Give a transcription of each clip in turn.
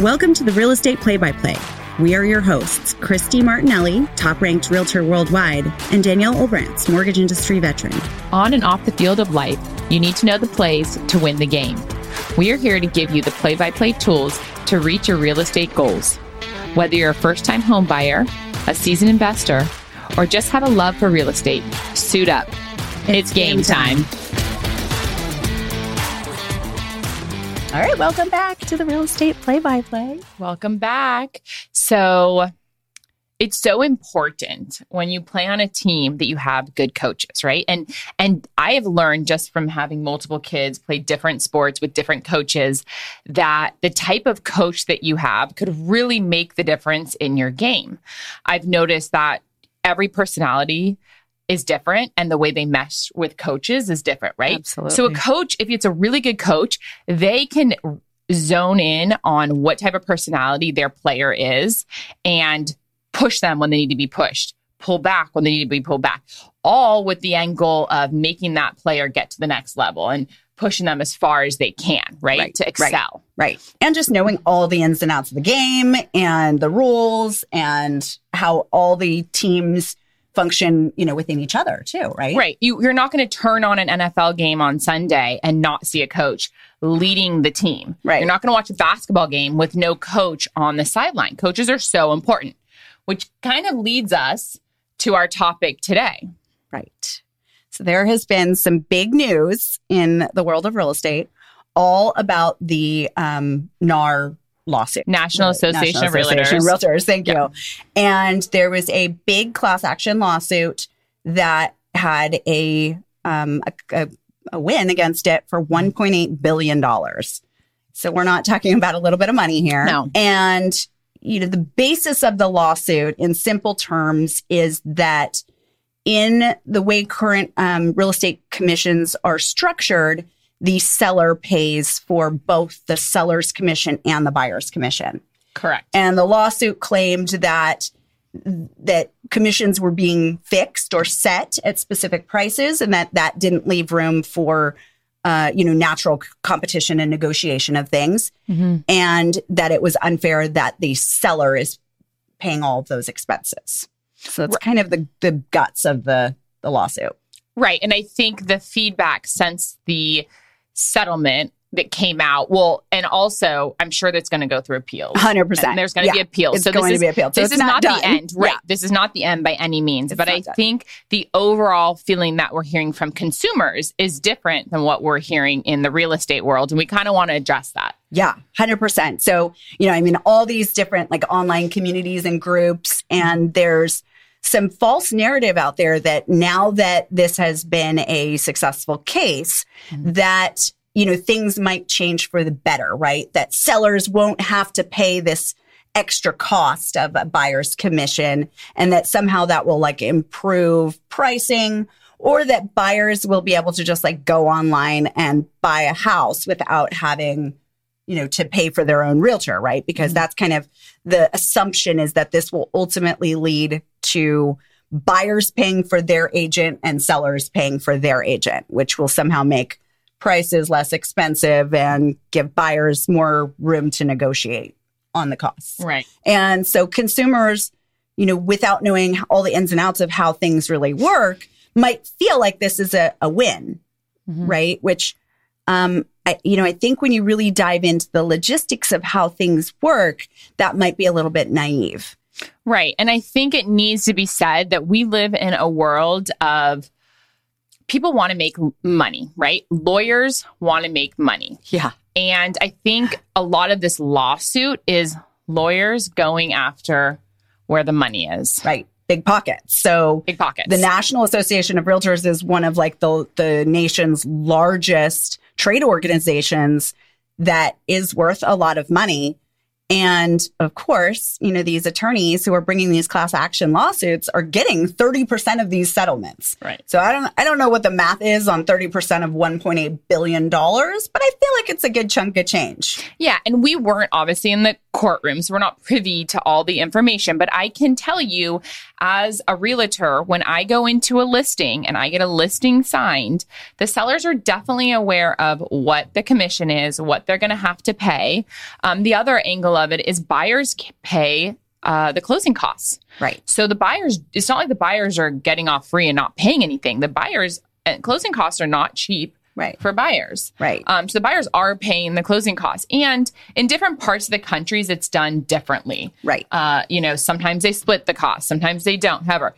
Welcome to the Real Estate Play by Play. We are your hosts, Christy Martinelli, top ranked realtor worldwide, and Danielle Olbrantz, mortgage industry veteran. On and off the field of life, you need to know the plays to win the game. We are here to give you the play by play tools to reach your real estate goals. Whether you're a first time home buyer, a seasoned investor, or just have a love for real estate, suit up. It's, game, time. All right, welcome back to the Real Estate Play by Play. Welcome back. So, it's so important when you play on a team that you have good coaches, right? And and I have learned just from having multiple kids play different sports with different coaches that the type of coach that you have could really make the difference in your game. I've noticed that every personality is different and the way they mesh with coaches is different, right? Absolutely. So a coach, if it's a really good coach, they can zone in on what type of personality their player is and push them when they need to be pushed, pull back when they need to be pulled back, all with the end goal of making that player get to the next level and pushing them as far as they can, right? Right, to excel. Right. And just knowing all the ins and outs of the game and the rules and how all the teams function, you know, within each other too, right? Right. You, you're not going to turn on an NFL game on Sunday and not see a coach leading the team. Right. You're not going to watch a basketball game with no coach on the sideline. Coaches are so important, which kind of leads us to our topic today. Right. So there has been some big news in the world of real estate all about the um, NAR lawsuit. National Association National of Realtors. Association of Realtors. Thank Yeah. you. And there was a big class action lawsuit that had a um, a, a, a win against it for 1.8 billion dollars. So we're not talking about a little bit of money here. No. And you know the basis of the lawsuit, in simple terms, is that in the way current um, real estate commissions are structured, the seller pays for both the seller's commission and the buyer's commission. Correct. And the lawsuit claimed that that commissions were being fixed or set at specific prices, and that that didn't leave room for uh, you know natural competition and negotiation of things, Mhm. and that it was unfair that the seller is paying all of those expenses. So that's kind of the the guts of the the lawsuit. Right. And I think the feedback since the settlement that came out, well, and also I'm sure that's going to go through appeals. Hundred percent. And there's going to be appeals. It's so going this to is, be appealed. So this is not, done. the end. Right. Yeah. This is not the end by any means. It's but I done. think the overall feeling that we're hearing from consumers is different than what we're hearing in the real estate world. And we kind of want to address that. Yeah, 100%. So, you know, I mean, all these different like online communities and groups, and there's some false narrative out there that now that this has been a successful case, mm-hmm. that, you know, things might change for the better, right? That sellers won't have to pay this extra cost of a buyer's commission and that somehow that will like improve pricing or that buyers will be able to just like go online and buy a house without having you know to pay for their own realtor right? Because mm-hmm. that's kind of the assumption is that this will ultimately lead to buyers paying for their agent and sellers paying for their agent which will somehow make prices less expensive and give buyers more room to negotiate on the costs Right. and so consumers, you know, without knowing all the ins and outs of how things really work, might feel like this is a, a win, Mhm. right? Which, um, I, you know, I think when you really dive into the logistics of how things work, that might be a little bit naive. Right. And I think it needs to be said that we live in a world of people want to make money, right? Lawyers want to make money. Yeah. And I think a lot of this lawsuit is lawyers going after where the money is. Right. Big pockets. So Big pockets. the National Association of Realtors is one of like the the nation's largest trade organizations that is worth a lot of money. And of course, you know, these attorneys who are bringing these class action lawsuits are getting 30% of these settlements. Right. So I don't I don't know what the math is on 30% of 1.8 billion dollars, but I feel like it's a good chunk of change. Yeah, and we weren't obviously in the courtroom, so we're not privy to all the information. But I can tell you, as a realtor, when I go into a listing and I get a listing signed, the sellers are definitely aware of what the commission is, what they're going to have to pay. Um, the other angle of it is buyers pay uh, the closing costs. Right. So the buyers, it's not like the buyers are getting off free and not paying anything. The buyers, and closing costs are not cheap Right. for buyers. Right. Um, so the buyers are paying the closing costs. And in different parts of the countries, it's done differently. Right. Uh, you know, sometimes they split the cost, sometimes they don't. However,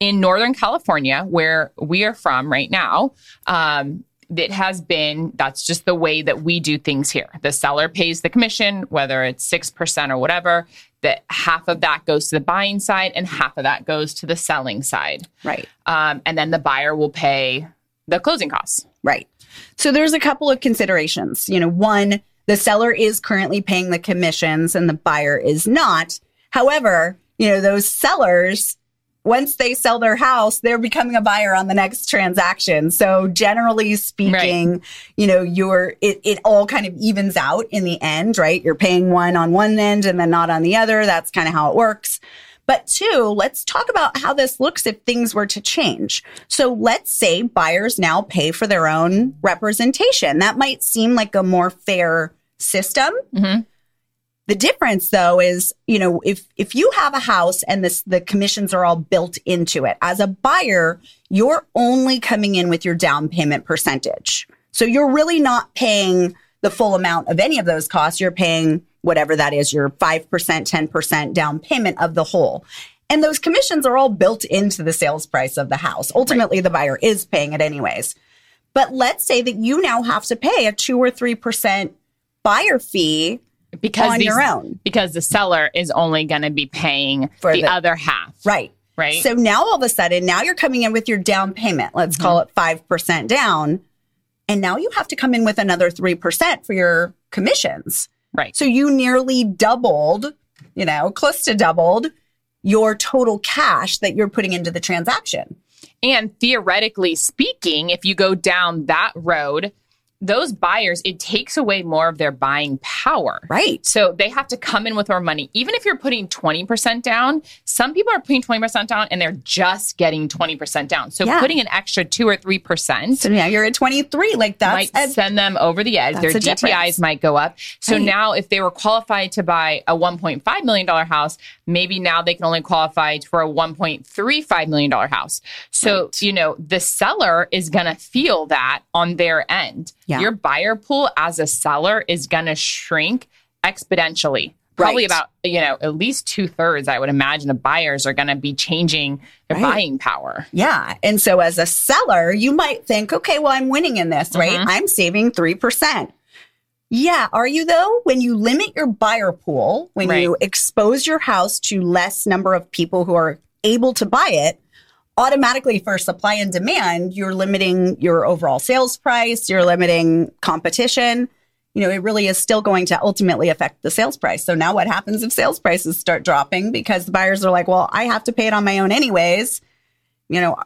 in Northern California, where we are from right now, um, it has been that's just the way that we do things here. The seller pays the commission, whether it's 6% or whatever, that half of that goes to the buying side and half of that goes to the selling side. Right. Um, and then the buyer will pay the closing costs. Right. So there's a couple of considerations. You know, one, the seller is currently paying the commissions and the buyer is not. However, you know, those sellers, once they sell their house, they're becoming a buyer on the next transaction. So generally speaking, you know, you're, it, it all kind of evens out in the end, right? You're paying one on one end and then not on the other. That's kind of how it works. But two, let's talk about how this looks if things were to change. So let's say buyers now pay for their own representation. That might seem like a more fair system. Mhm. The difference though is, you know, if if you have a house and this the commissions are all built into it, as a buyer, you're only coming in with your down payment percentage. So you're really not paying the full amount of any of those costs. You're paying whatever that is, your 5%, 10% down payment of the whole. And those commissions are all built into the sales price of the house. Ultimately, the buyer is paying it anyways. But let's say that you now have to pay a two or 3% buyer fee Because on these- your own. Because the seller is only going to be paying For the, the- other half. Right. Right. So now all of a sudden, now you're coming in with your down payment. Let's call it 5% down. And now you have to come in with another 3% for your commissions. Right. So you nearly doubled, you know, close to doubled your total cash that you're putting into the transaction. And theoretically speaking, if you go down that road, those buyers, it takes away more of their buying power. Right. So they have to come in with more money. Even if you're putting 20% down, some people are putting 20% down and they're just getting 20% down. So Yeah. putting an extra 2 or 3% So now you're at 23. Like that's might send them over the edge. Their DTIs difference. might go up. So Right. now, if they were qualified to buy a $1.5 million house, maybe now they can only qualify for a $1.35 million house. So, Right. you know, the seller is going to feel that on their end. Yeah. Your buyer pool as a seller is going to shrink exponentially. Probably Right. about, you know, at least two thirds, I would imagine, of buyers are going to be changing their Right. buying power. Yeah. And so as a seller, you might think, okay, well, I'm winning in this, right? Mhm. I'm saving 3%. Yeah. Are you though? When you limit your buyer pool, when Right. you expose your house to less number of people who are able to buy it, automatically for supply and demand, you're limiting your overall sales price, you're limiting competition. You know, it really is still going to ultimately affect the sales price. So now what happens if sales prices start dropping because the buyers are like, well, I have to pay it on my own anyways? You know,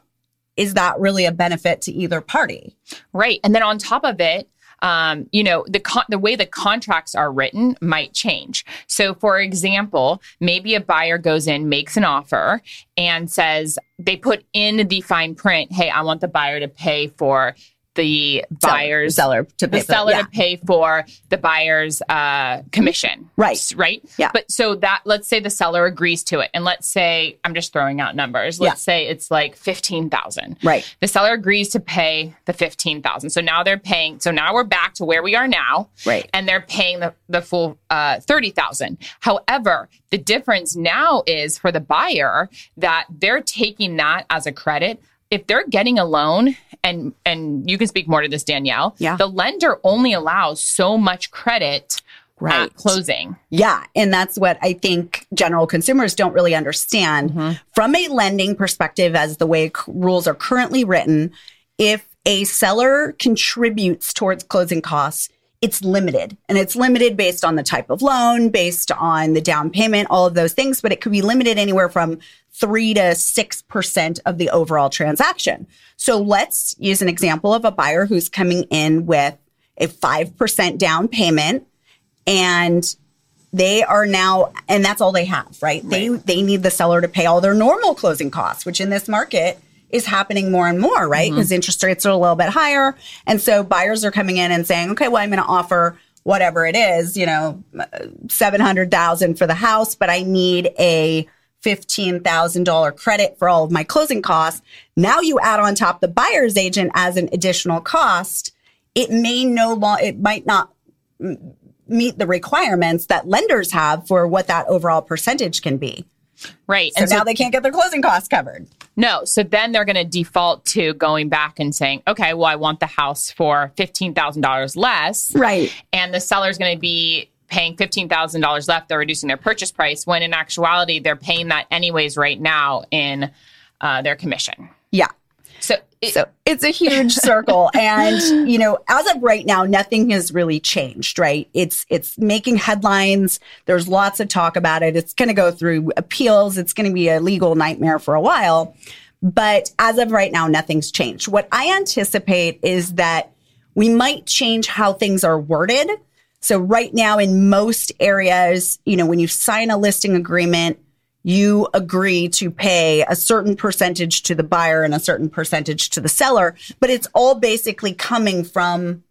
is that really a benefit to either party? Right. And then on top of it, um, you know, the con- the way the contracts are written might change. So, for example, maybe a buyer goes in, makes an offer, and says they put in the fine print, "Hey, I want the buyer to pay for the buyer's seller to the pay for- seller yeah. to pay for the buyer's uh, commission. Right. Right. Yeah. But so that let's say the seller agrees to it, and let's say I'm just throwing out numbers. Let's say it's like fifteen thousand. Right. The seller agrees to pay the fifteen thousand. So now they're paying. So now we're back to where we are now, Right. and they're paying the the full uh, thirty thousand. However, the difference now is for the buyer that they're taking that as a credit. If they're getting a loan, and and you can speak more to this, Danielle. Yeah. The lender only allows so much credit Right. at closing. Yeah. And that's what I think general consumers don't really understand. Mm-hmm. From a lending perspective, as the way c- rules are currently written, if a seller contributes towards closing costs, it's limited and it's limited based on the type of loan, based on the down payment, all of those things, but it could be limited anywhere from three to 6% of the overall transaction. So let's use an example of a buyer who's coming in with a 5% down payment and they are now and that's all they have right, right. they they need the seller to pay all their normal closing costs which in this market is happening more and more right because mm-hmm. interest rates are a little bit higher and so buyers are coming in and saying okay well i'm going to offer whatever it is you know 700000 for the house but i need a $15,000 credit for all of my closing costs. Now you add on top the buyer's agent as an additional cost. It may no longer, it might not meet the requirements that lenders have for what that overall percentage can be. Right. So and now so, they can't get their closing costs covered. No. So then they're going to default to going back and saying, okay, well, I want the house for $15,000 less. Right. And the seller's going to be paying $15,000 left. They're reducing their purchase price when in actuality, they're paying that anyways right now in uh, their commission. Yeah. So, it, so it's a huge circle. And you know as of right now nothing has really changed right? It's it's making headlines. There's lots of talk about it. It's going to go through appeals. It's going to be a legal nightmare for a while. But as of right now nothing's changed. What i anticipate is that we might change how things are worded. So right now in most areas you know when you sign a listing agreement you agree to pay a certain percentage to the buyer and a certain percentage to the seller, but it's all basically coming from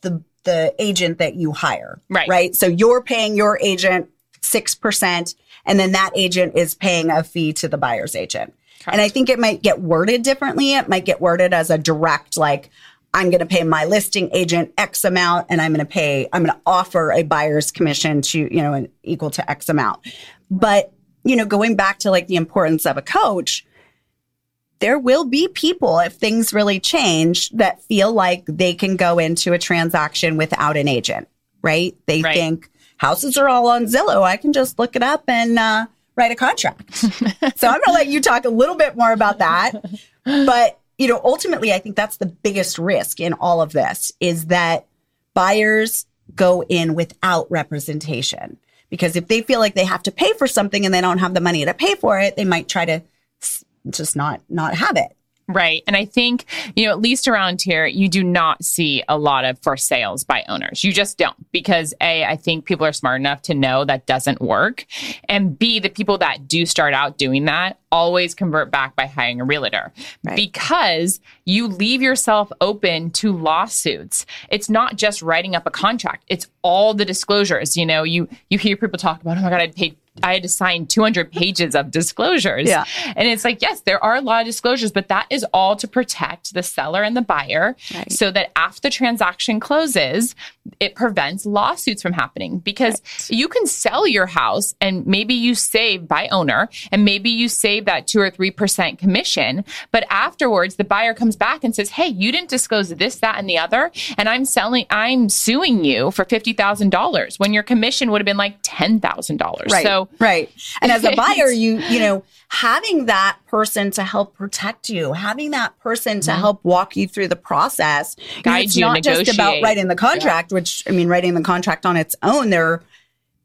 the the agent that you hire. Right. Right. So you're paying your agent 6% and then that agent is paying a fee to the buyer's agent. Correct. And I think it might get worded differently. It might get worded as a direct like I'm going to pay my listing agent X amount and I'm going to pay, I'm going to offer a buyer's commission to, you know, equal to X amount. But you know, going back to like the importance of a coach, there will be people, if things really change, that feel like they can go into a transaction without an agent, right? They right. think houses are all on Zillow. I can just look it up and uh, write a contract. so I'm going to let you talk a little bit more about that. But, you know, ultimately, I think that's the biggest risk in all of this is that buyers go in without representation. Because if they feel like they have to pay for something and they don't have the money to pay for it, they might try to just not not have it. Right. And I think, you know, at least around here, you do not see a lot of for sales by owners. You just don't because A, I think people are smart enough to know that doesn't work. And B, the people that do start out doing that always convert back by hiring a realtor right. because you leave yourself open to lawsuits. It's not just writing up a contract. It's all the disclosures. You know, you you hear people talk about, oh my God, I paid I had to sign 200 pages of disclosures. Yeah. And it's like, yes, there are a lot of disclosures, but that is all to protect the seller and the buyer right. so that after the transaction closes, it prevents lawsuits from happening because right. you can sell your house and maybe you save by owner and maybe you save that two or 3% commission. But afterwards, the buyer comes back and says, Hey, you didn't disclose this, that, and the other. And I'm selling, I'm suing you for $50,000 when your commission would have been like $10,000. Right. So Right. And as a buyer, you, you know, having that person to help protect you, having that person to mm-hmm. help walk you through the process. Guide it's you, not negotiate. just about writing the contract, yeah. which I mean, writing the contract on its own, there,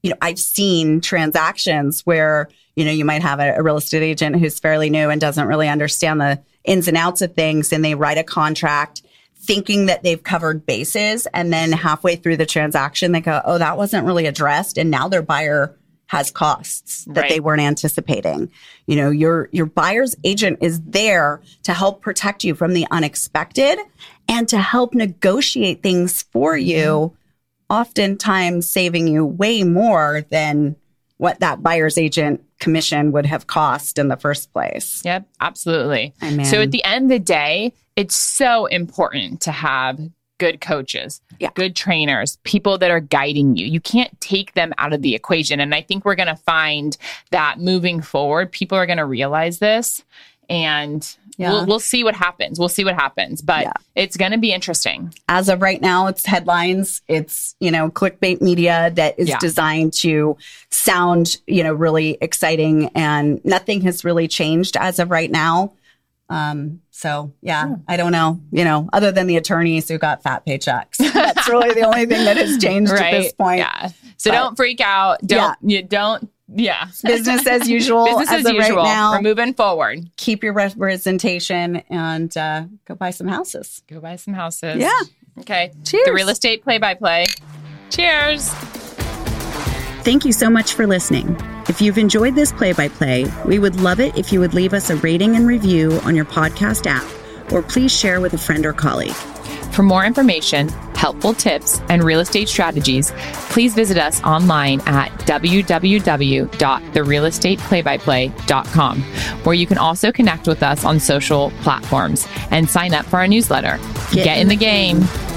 you know, I've seen transactions where, you know, you might have a, a real estate agent who's fairly new and doesn't really understand the ins and outs of things and they write a contract thinking that they've covered bases and then halfway through the transaction they go oh that wasn't really addressed and now their buyer has costs that right. they weren't anticipating. You know, your your buyer's agent is there to help protect you from the unexpected and to help negotiate things for you, oftentimes saving you way more than what that buyer's agent commission would have cost in the first place. Yep, absolutely. So at the end of the day, it's so important to have good coaches, yeah. good trainers, people that are guiding you. You can't take them out of the equation. And I think we're going to find that moving forward, people are going to realize this and yeah. we'll, we'll see what happens. We'll see what happens, but yeah. it's going to be interesting. As of right now, it's headlines. It's, you know, clickbait media that is yeah. designed to sound, you know, really exciting and nothing has really changed as of right now. Um, so yeah, yeah, I don't know, you know, other than the attorneys who got fat paychecks. That's really the only thing that has changed right. at this point. Yeah. So but, don't freak out. Don't yeah. you don't yeah. Business as usual. Business as, as usual. Right now, We're moving forward. Keep your representation and uh, go buy some houses. Go buy some houses. Yeah. Okay. Cheers. The real estate play by play. Cheers. Thank you so much for listening. If you've enjoyed this play by play, we would love it if you would leave us a rating and review on your podcast app, or please share with a friend or colleague. For more information, helpful tips, and real estate strategies, please visit us online at www.therealestateplaybyplay.com, where you can also connect with us on social platforms and sign up for our newsletter. Get, Get in the game. game.